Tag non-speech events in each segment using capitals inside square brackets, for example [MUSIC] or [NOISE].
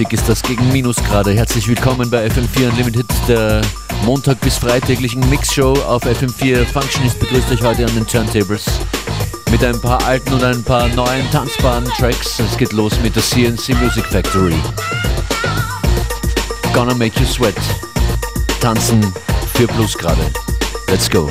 Musik ist das gegen Minusgrade. Herzlich willkommen bei FM4 Unlimited, der Montag bis freitäglichen Mixshow auf FM4. Functionist begrüßt euch heute an den Turntables mit ein paar alten und ein paar neuen tanzbaren Tracks. Es geht los mit der CNC Music Factory. Gonna make you sweat. Tanzen für Plusgrade. Let's go.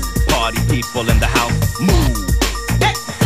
party people in the house move.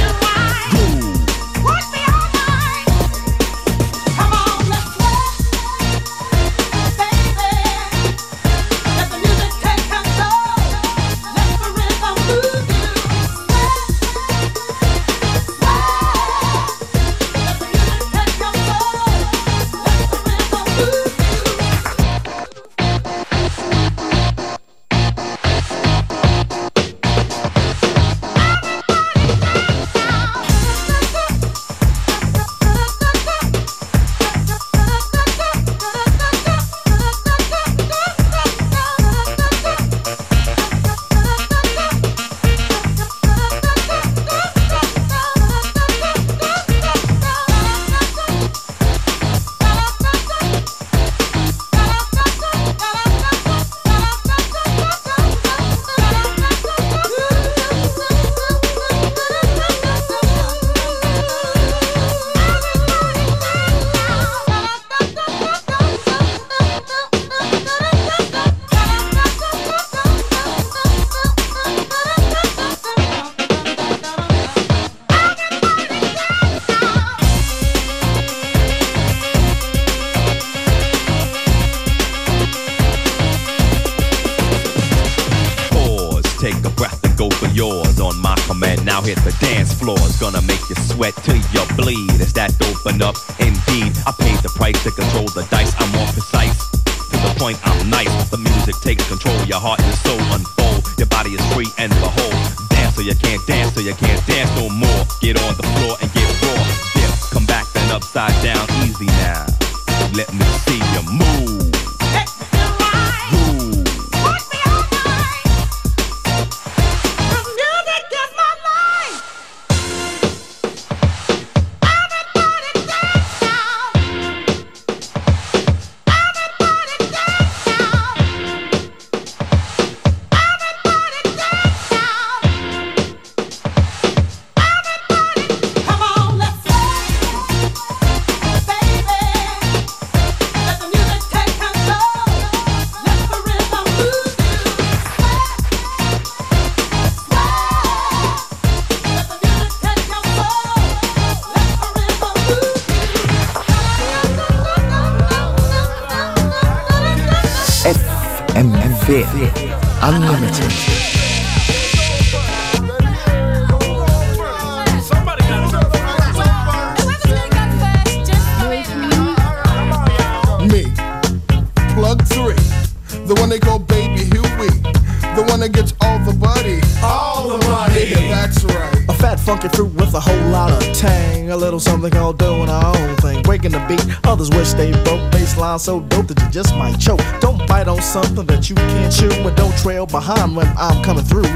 So dope that you just might choke. Don't bite on something that you can't chew, and don't trail behind when I'm coming through.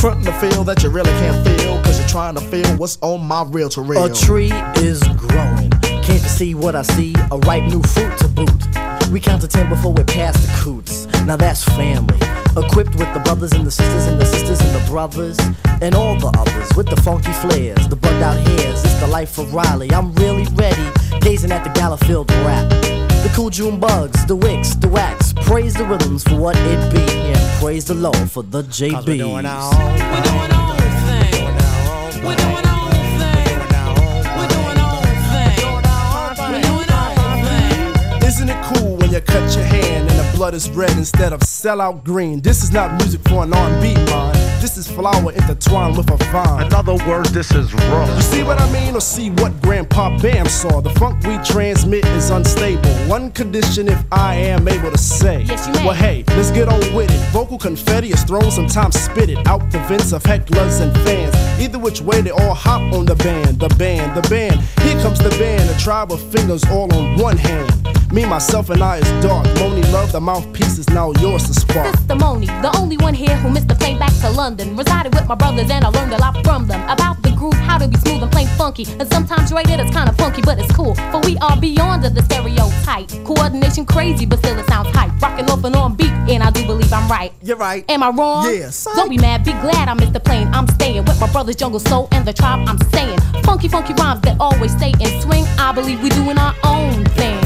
Frontin' to feel that you really can't feel, cause you're trying to feel what's on my real real. A tree is growing. Can't you see what I see? A ripe new fruit to boot. We count to ten before we pass the coots. Now that's family. Equipped with the brothers and the sisters and the sisters and the brothers and all the others with the funky flares, the bugged out hairs. It's the life of Riley. I'm really ready, gazing at the gala filled rap. The cool June bugs, the wicks, the wax. Praise the rhythms for what it be. Yeah, praise the Lord for the JB. Cut your hand and the blood is red instead of sell out green. This is not music for an R&B mind. This is flower intertwined with a vine. In other words, this is raw. You see what I mean, or see what Grandpa Bam saw? The funk we transmit is unstable. One condition, if I am able to say. Yes, you may. Well, hey, let's get on with it. Vocal confetti is thrown, sometimes spit it out the vents of hecklers and fans. Either which way, they all hop on the band, the band, the band. Here comes the band, a tribe of fingers all on one hand. Me, myself, and I is dark. Monie Love, the mouthpiece is now yours to spark. Sister Monie, the only one here who missed the plane back to London. Resided with my brothers and I learned a lot from them about the groove, how to be smooth and plain funky. And sometimes rated it's kinda funky, but it's cool. For we are beyond the stereotype. Coordination crazy, but still it sounds hype. Rocking off and on beat, and I do believe I'm right. You're right. Am I wrong? Yes. Don't be mad, be glad I missed the plane. I'm staying with my brothers, Jungle Soul, and the tribe. I'm saying funky, funky rhymes that always stay in swing. I believe we doing our own thing.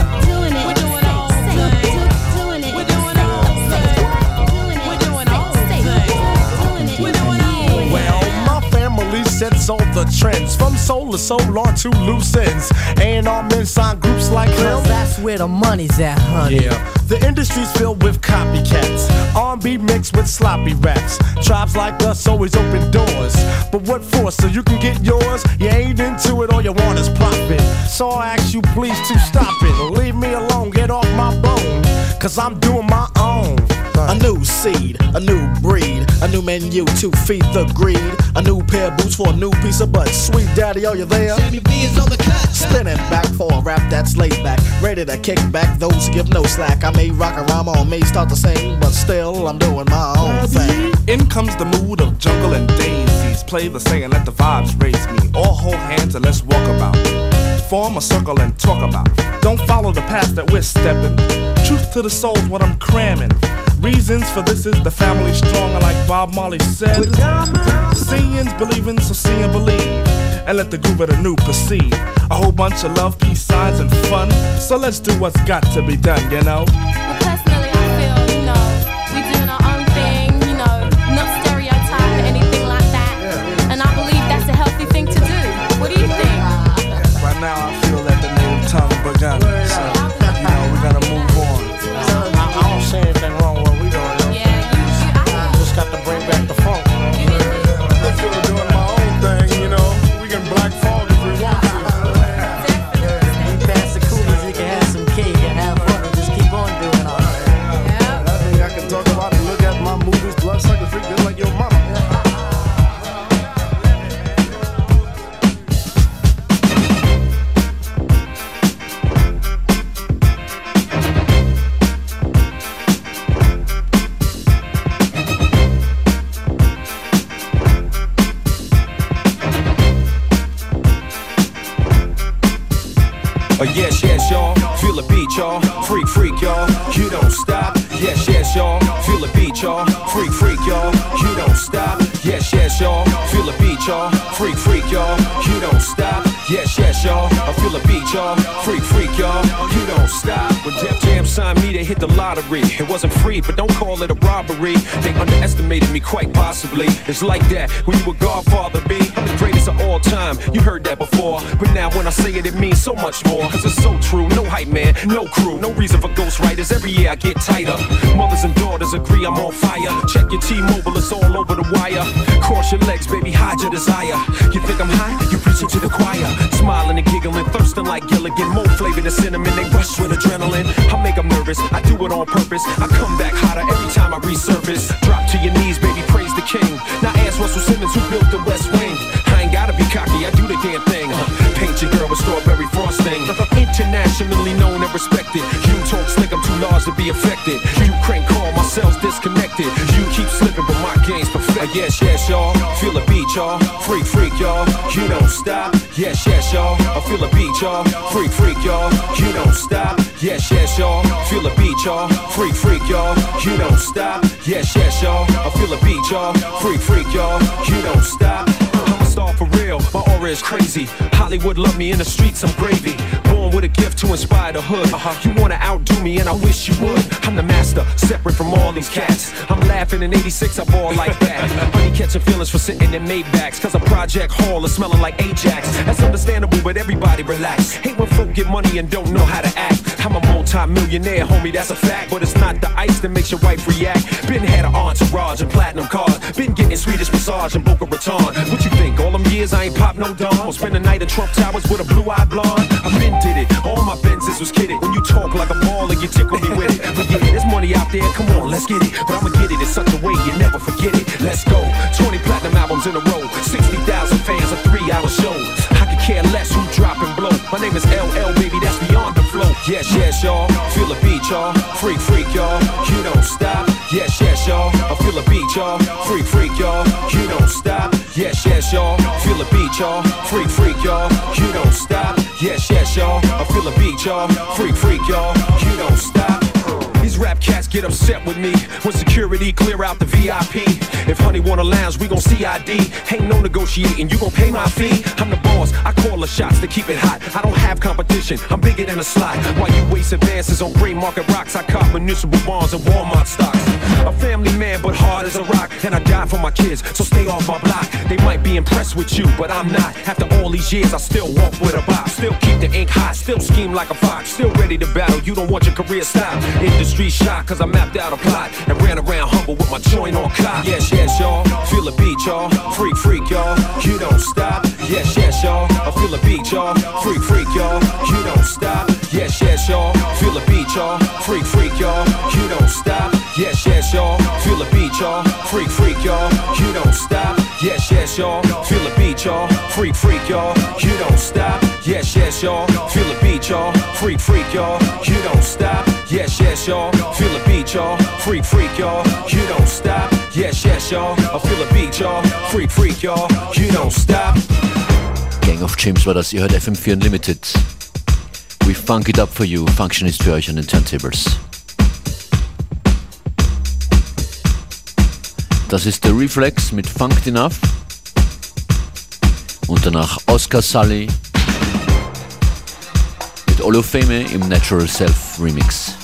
Sets all the trends from soul to soul on to loose ends. A&R men sign groups like them. that's where the money's at, honey. Yeah, the industry's filled with copycats. R&B mixed with sloppy raps. Tribes like us always open doors. But what for? So you can get yours? You ain't into it, all you want is profit. So I ask you please to stop it. Leave me alone, get off my bone. Cause I'm doing my own. A new seed, a new breed, a new menu to feed the greed. A new pair of boots for a new piece of butt. Sweet daddy, are you there? Spinning back for a rap that's laid back. Ready to kick back those who give no slack. I may rock a rhyme or may start to sing, but still I'm doing my own thing. In comes the mood of jungle and daisies. Play the saying, let the vibes raise me. All hold hands and let's walk about. Form a circle and talk about. Don't follow the path that we're stepping. Truth to the soul's what I'm cramming. Reasons for this is the family strong, and like Bob Marley said. Seeing's believing, so see and believe. And let the groove of the new proceed. A whole bunch of love, peace signs, and fun. So let's do what's got to be done, you know? Well, Oh yes, yes, y'all. Feel the beat, y'all. Freak, freak, y'all. You don't stop. Yes, yes, y'all. Feel the beat, y'all. Freak, freak, y'all. You don't stop. Yes, yes, y'all. Feel the beat, y'all. Freak, freak, y'all. You don't stop. Yes, yes, y'all. I feel the beat, y'all. Freak, freak, y'all. You don't stop. When Def Jam signed me, they hit the lottery. It wasn't free, but don't call it a robbery. They underestimated me quite possibly. It's like that when you a Godfather, B. I'm the greatest of all time. You heard that before, but now when I say it, it means so much more. Cause it's so true. No hype man, no crew, no reason for ghostwriters. Every year I get tighter. Mothers and daughters agree I'm on fire. Check your T-Mobile, it's all over the wire. Cross your legs, baby, hide your desire. You think I'm high? You preaching to the choir. Smiling and giggling, thirsting like Gilligan. More flavor than cinnamon, they rush with adrenaline. I make them nervous, I do it on purpose. I come back hotter every time I resurface. Drop to your knees, baby, praise the king. Now ask Russell Simmons who built the West Wing. I ain't gotta be cocky, I do the damn thing. Paint your girl with strawberry frosting. Internationally known and respected. You talk slick, I'm too large to be affected. Ukraine call, my cells disconnected. Yes, yes, y'all. Feel the beat, y'all. Freak, freak, y'all. You don't stop. Yes, yes, y'all. I feel the beat, y'all. Freak, freak, y'all. You don't stop. Yes, yes, y'all. Feel the beat, y'all. Freak, freak, y'all. You don't stop. Yes, yes, y'all. I feel the beat, y'all. Freak, freak, y'all. You don't stop. Uh, I'm a star for real. My aura is crazy. Hollywood love me in the streets, I'm gravy. With a gift to inspire the hood. Uh-huh. You wanna outdo me, and I wish you would. I'm the master, separate from all these cats. I'm laughing in 86, I ball like that. [LAUGHS] Honey catching feelings for sitting in Maybachs. Cause a project hall is smelling like Ajax. That's understandable, but everybody relax. Hate when folk get money and don't know how to act. I'm a multi-millionaire, homie, that's a fact. But it's not the ice that makes your wife react. Been had an entourage and platinum cars. Been getting Swedish massage and Boca Raton. What you think? All them years I ain't pop no dawn. Spend a night at Trump Towers with a blue-eyed blonde. I been did it. All my Benzes was kidded. When you talk like a baller, you tickle me with it. But yeah, there's money out there. Come on, let's get it. But I'ma get it in such a way you never forget it. Let's go. 20 platinum albums in a row. 60,000 fans, a three-hour show. I could care less who drop and blow. My name is LL, baby. That's. Yes, yes, y'all. Feel the beat, y'all. Freak, freak, y'all. You don't stop. Yes, yes, y'all. I feel the beat, y'all. Freak, freak, y'all. You don't stop. Yes, yes, y'all. Feel the beat, y'all. Freak, freak, y'all. You don't stop. Yes, yes, y'all. I feel the beat, y'all. Freak, freak, y'all. You don't stop. Rap cats get upset with me when security clear out the VIP. If honey wanna lounge, we gon' CID. Ain't no negotiating, you gon' pay my fee. I'm the boss, I call the shots to keep it hot. I don't have competition, I'm bigger than a slot. While you waste advances on gray market rocks, I cop municipal bonds and Walmart stocks. A family man, but hard as a rock, and I die for my kids, so stay off my block. They might be impressed with you, but I'm not. After all these years, I still walk with a box. Still keep the ink hot, still scheme like a fox. Still ready to battle, you don't want your career stopped. Industry shock, cause I mapped out a plot and ran around humble with my joint on clock. Yes, yes, y'all. Feel the beat, y'all. Freak, freak, y'all. You don't stop. Yes, yes, y'all. I feel the beat, y'all. Freak, freak, y'all. You don't stop. Yes, yes, y'all. Feel the beat, y'all. Freak, freak, y'all. You don't stop. Yes, yes, y'all. Feel the beat, y'all. Freak, freak, y'all. You don't stop. Yes, yes, y'all. Feel the beat, y'all. Freak, freak, y'all. You don't stop. Yes, yes, y'all. Feel the beat, y'all. Freak, freak, y'all. You don't stop. Yes, yes, y'all. Feel the beat, y'all. Freak, freak, y'all. You don't stop. Yes, yes, y'all. I feel the beat, y'all. Freak, freak, y'all. You don't stop. Gang of James war das, ihr hört FM4 Unlimited. We funk it up for you, Functionist für euch an den Turntables. Das ist der Reflex mit Funked Enough. Und danach Oscar Sully mit Olufeme im Natural Self Remix.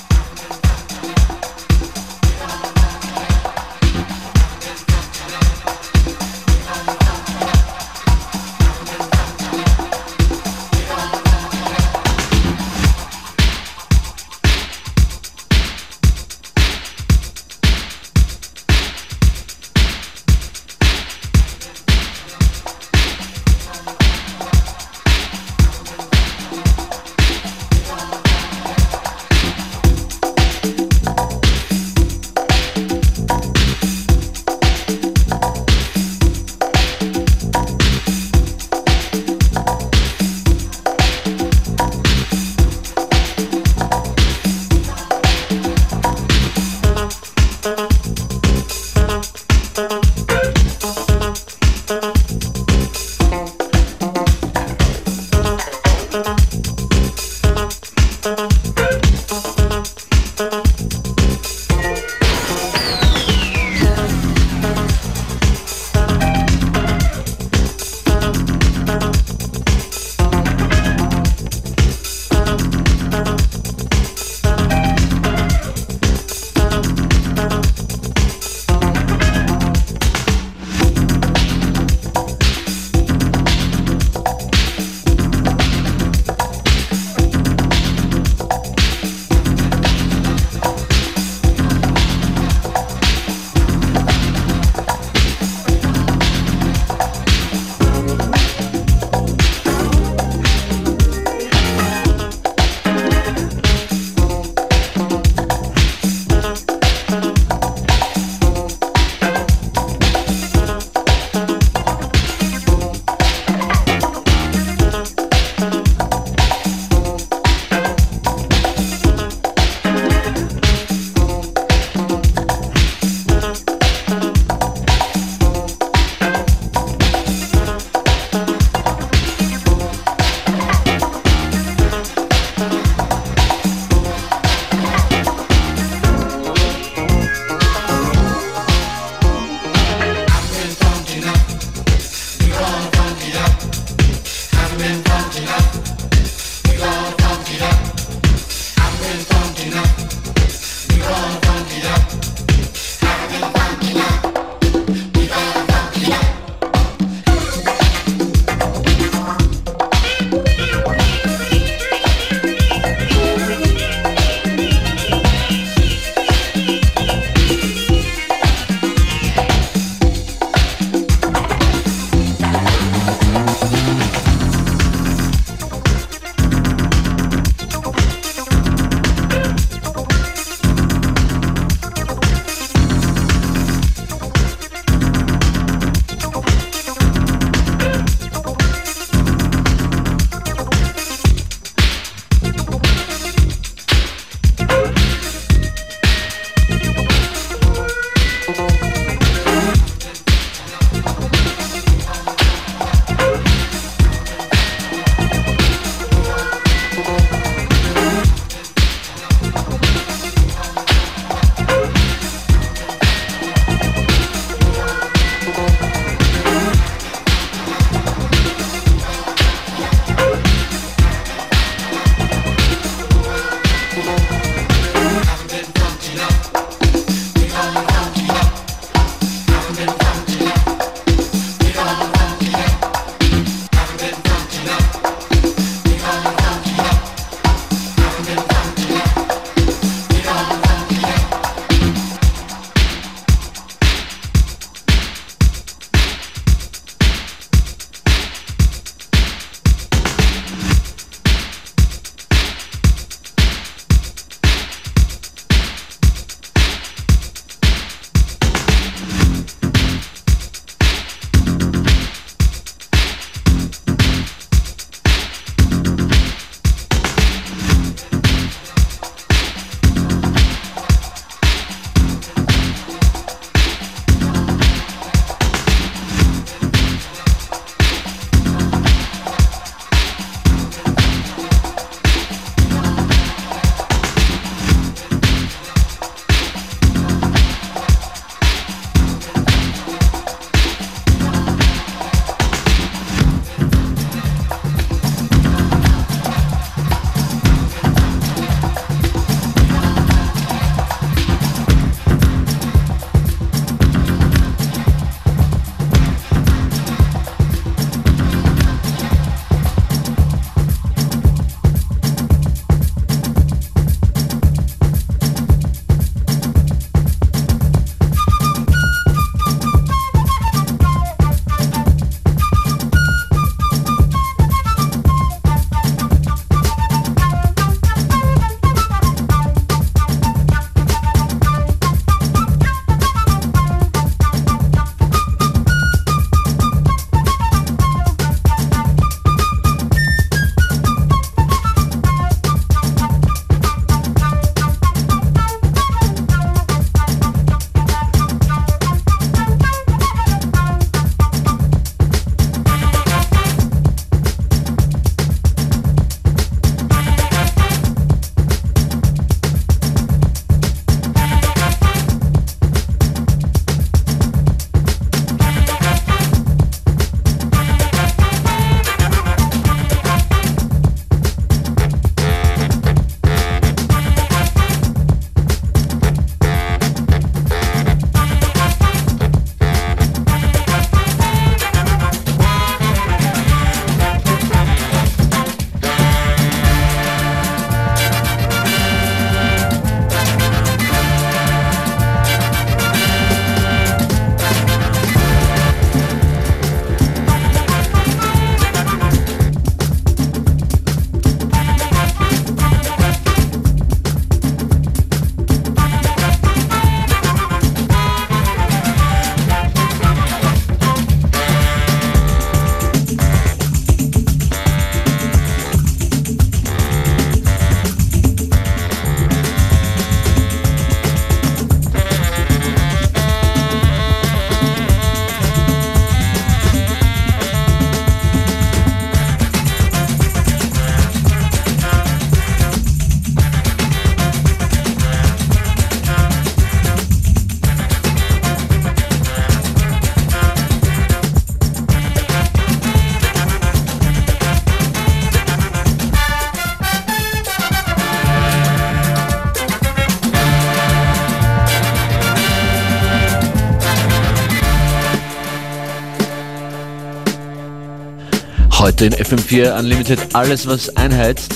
In FM4 Unlimited alles, was einheizt.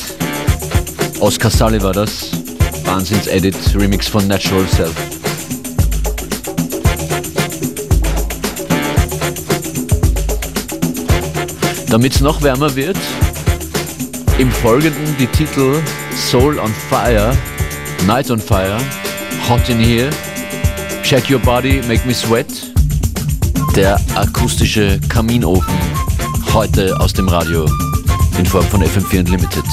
Oscar Sully war das. Wahnsinns-Edit, Remix von Natural Self. Damit es noch wärmer wird, im Folgenden die Titel Soul on Fire, Night on Fire, Hot in Here, Check Your Body, Make Me Sweat, der akustische Kaminofen, heute aus dem Radio in Form von FM4 Unlimited.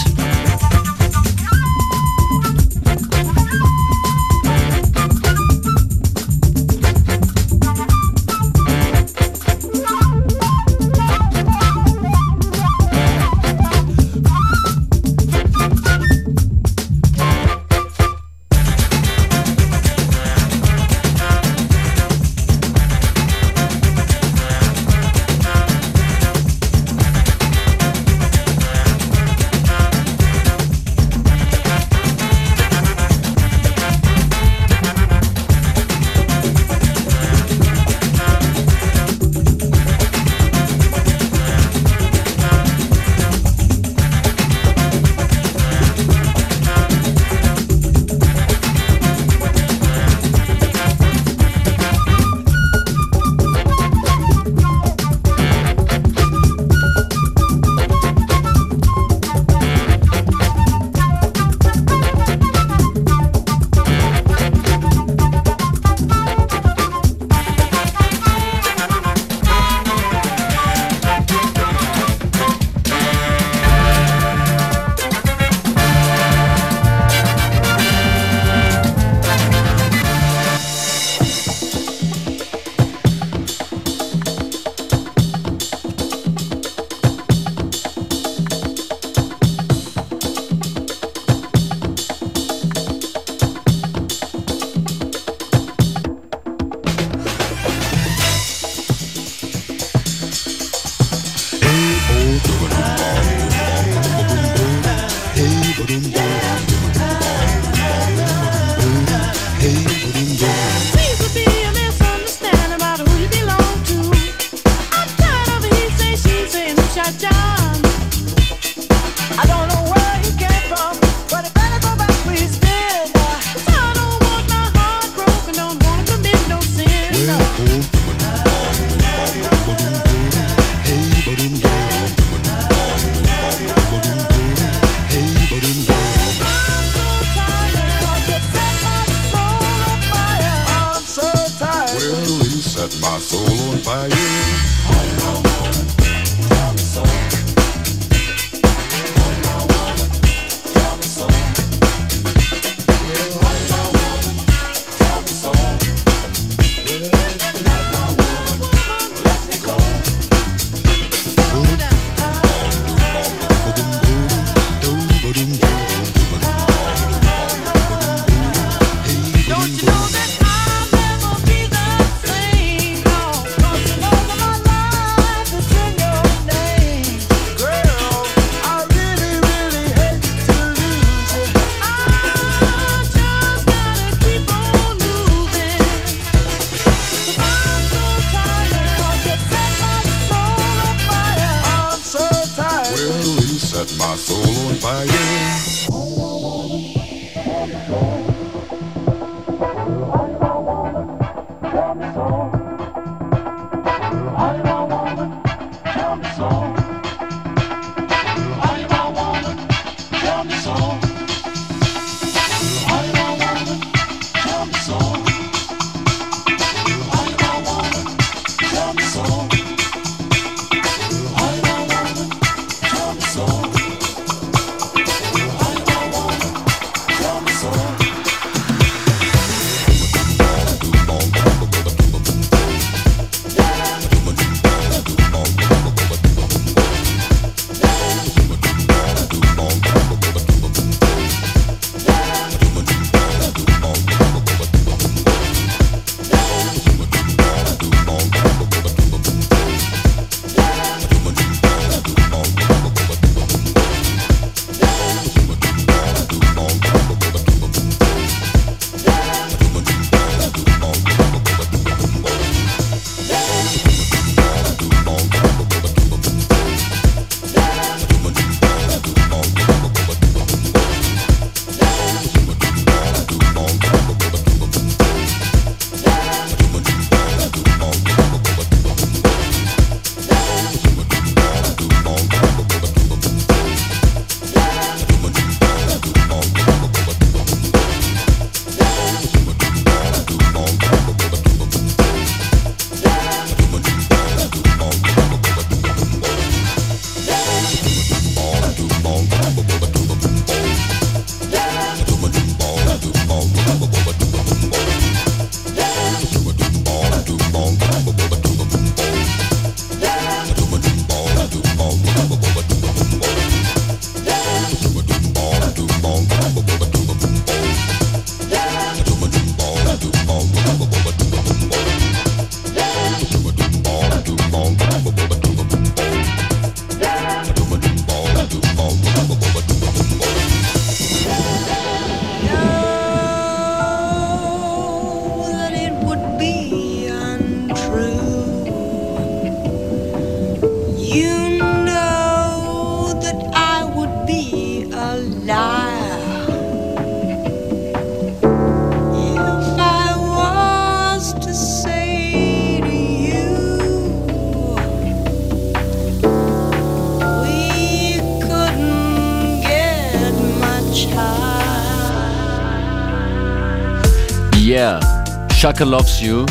Sucker Loves You,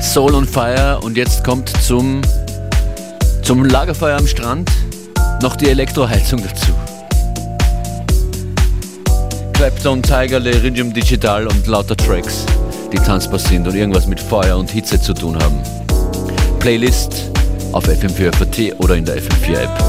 Soul on Fire und jetzt kommt zum, zum Lagerfeuer am Strand noch die Elektroheizung dazu. Clapton, Tiger, Leridium Digital und lauter Tracks, die tanzbar sind und irgendwas mit Feuer und Hitze zu tun haben. Playlist auf FM4FT oder in der FM4 App.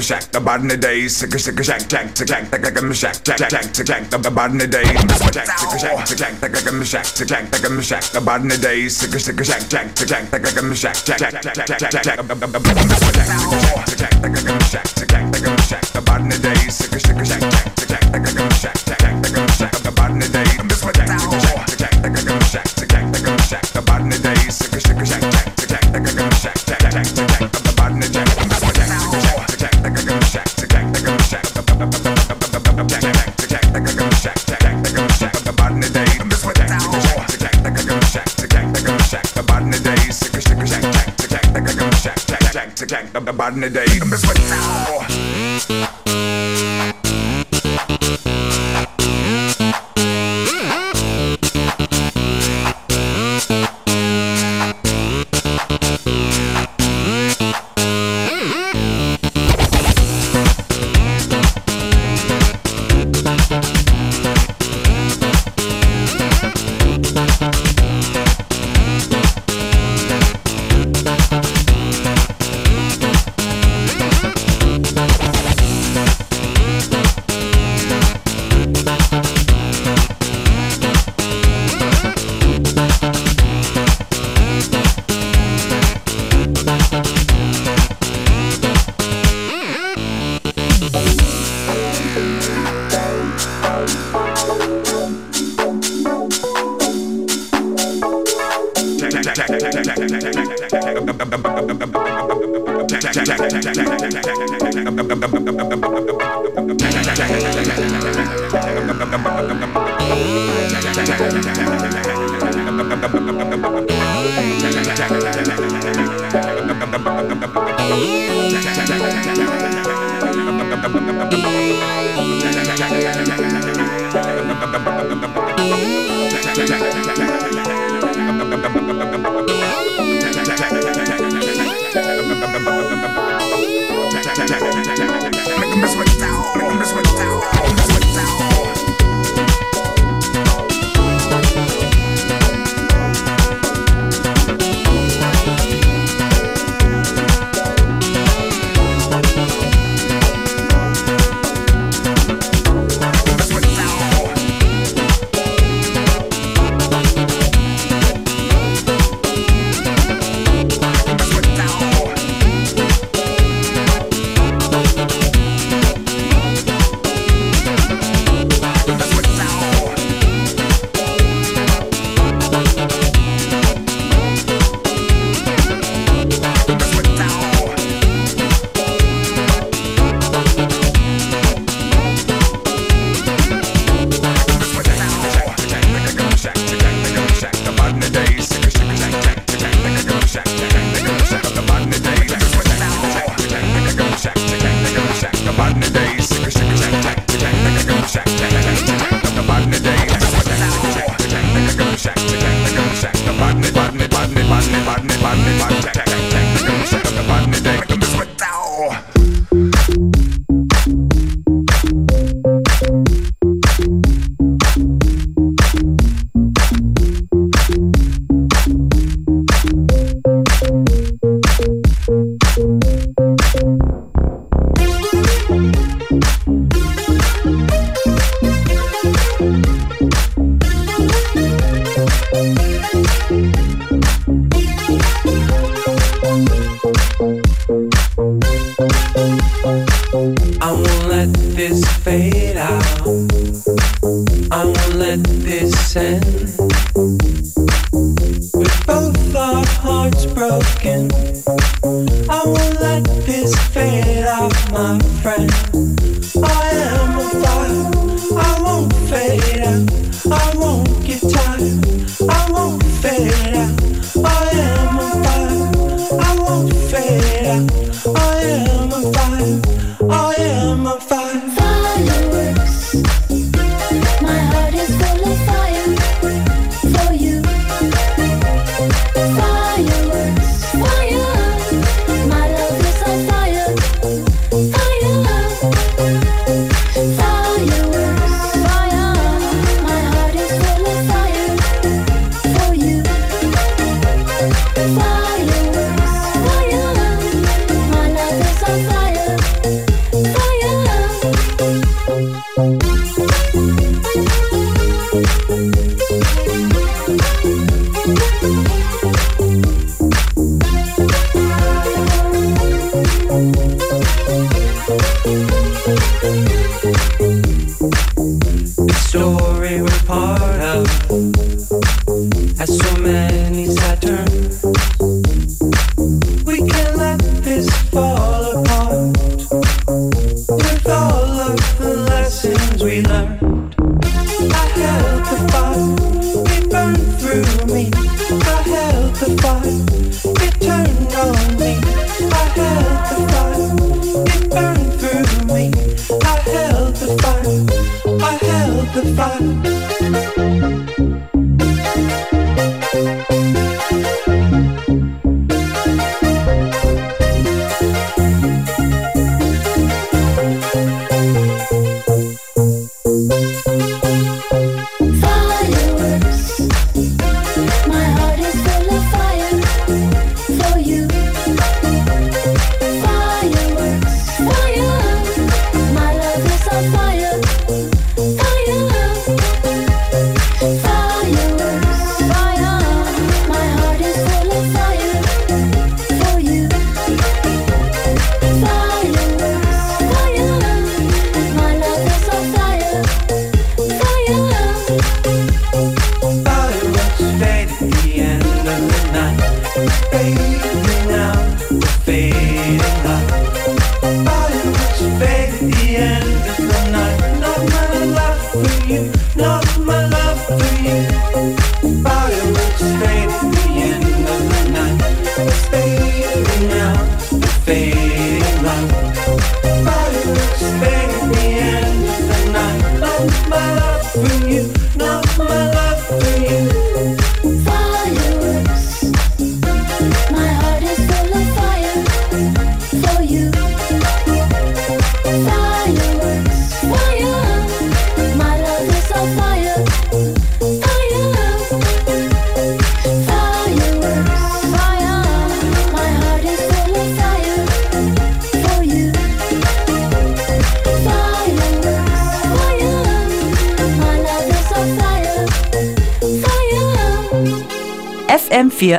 Shack, the body the day, sick a sick a shack, jack, to jack, the gagam shack, jack, jack, to jack, the body the day, jack, sick a shack, to jack, the gagam shack, to jack, the gagam shack, the body the day, sick a sick a shack, jack, to jack, the gagam shack, jack, jack, jack, jack, jack, jack, the the body the day, sick a sick a shack, jack, the day.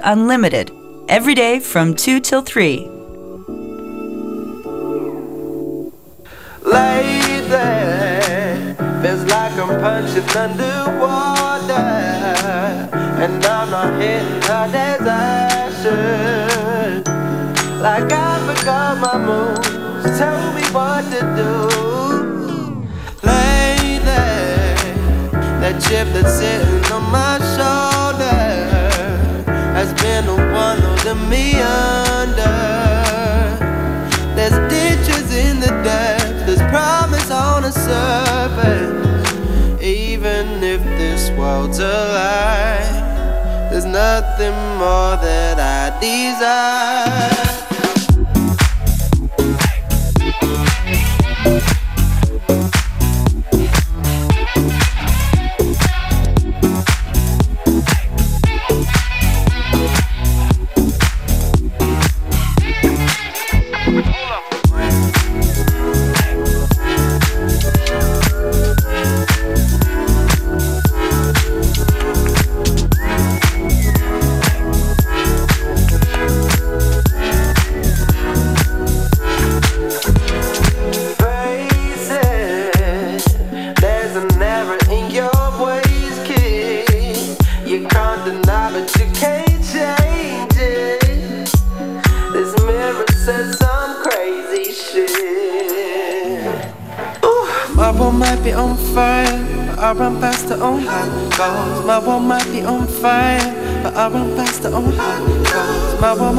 Unlimited, every day from 2 till 3. Lady, feels like I'm punching underwater, and I'm not hitting. Like I forgot my moves, tell me what to do. Lady, that chip that's sitting on my shoulder holding me under. There's ditches in the depths, there's promise on the surface. Even if this world's a lie, there's nothing more that I desire. my woman.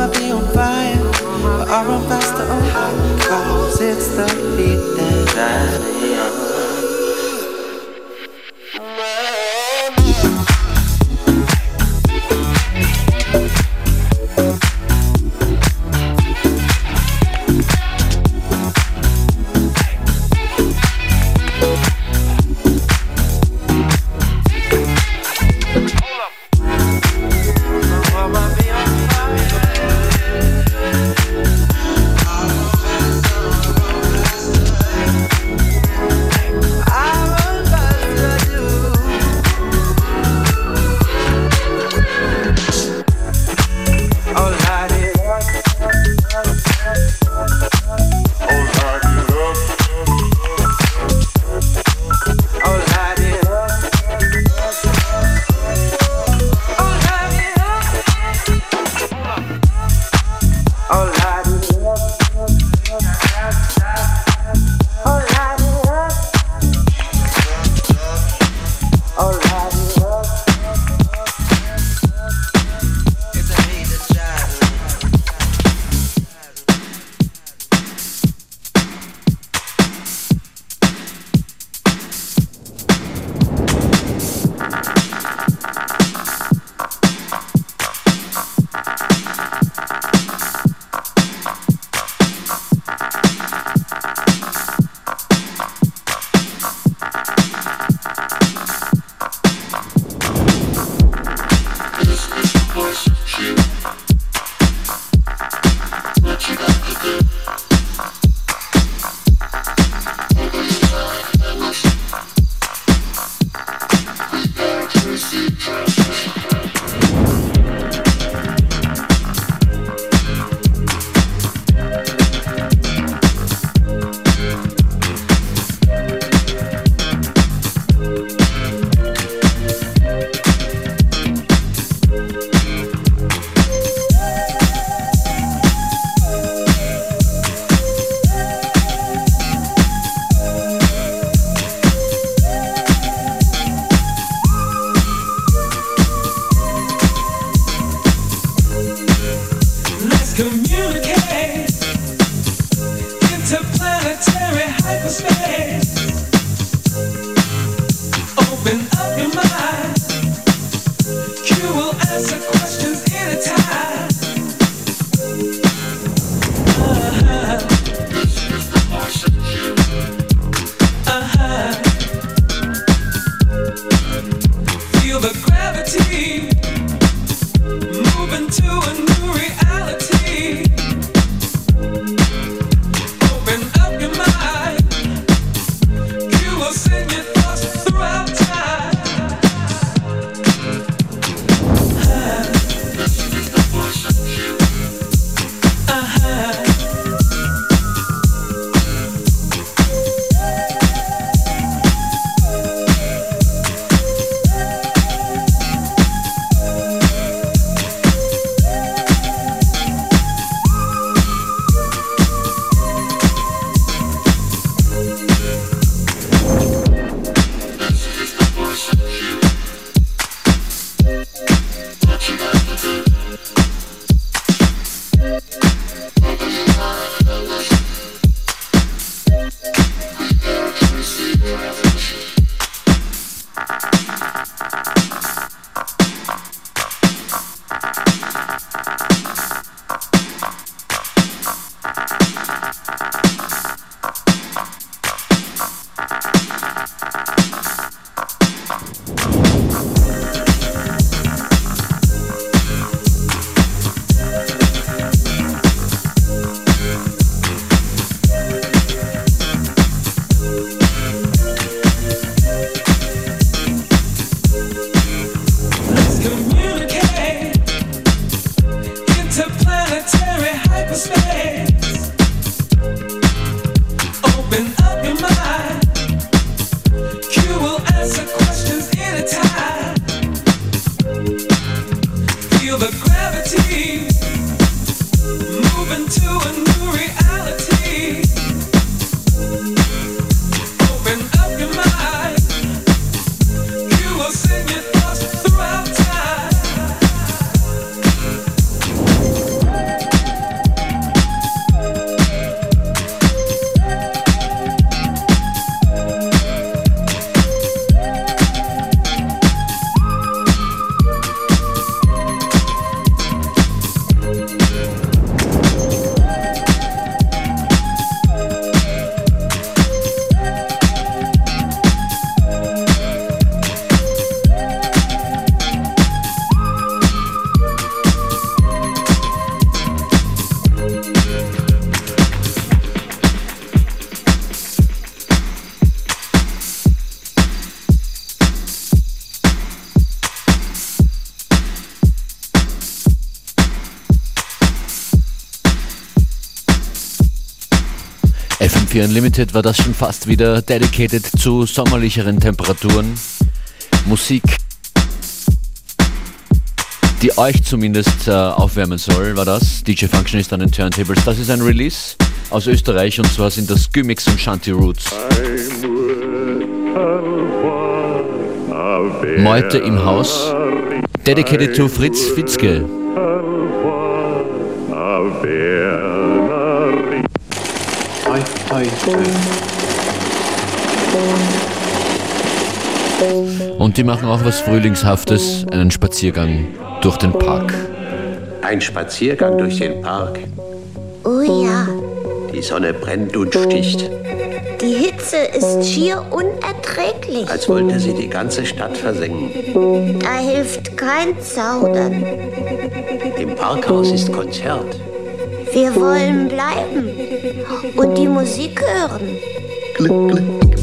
FM4 Unlimited war das schon fast wieder dedicated zu sommerlicheren Temperaturen. Musik, die euch zumindest äh, aufwärmen soll, war das. DJ Functionist an den Turntables. Das ist ein Release aus Österreich und zwar sind das Gymix und Shanty Roots. Meute im Haus. Dedicated to Fritz Fitzke. Und die machen auch was Frühlingshaftes, einen Spaziergang durch den Park. Ein Spaziergang durch den Park. Oh ja, Die Sonne brennt und sticht, die Hitze ist schier unerträglich. als wollte sie die ganze Stadt versengen. Da hilft kein Zaudern. Im Parkhaus ist Konzert. Wir wollen bleiben und die Musik hören.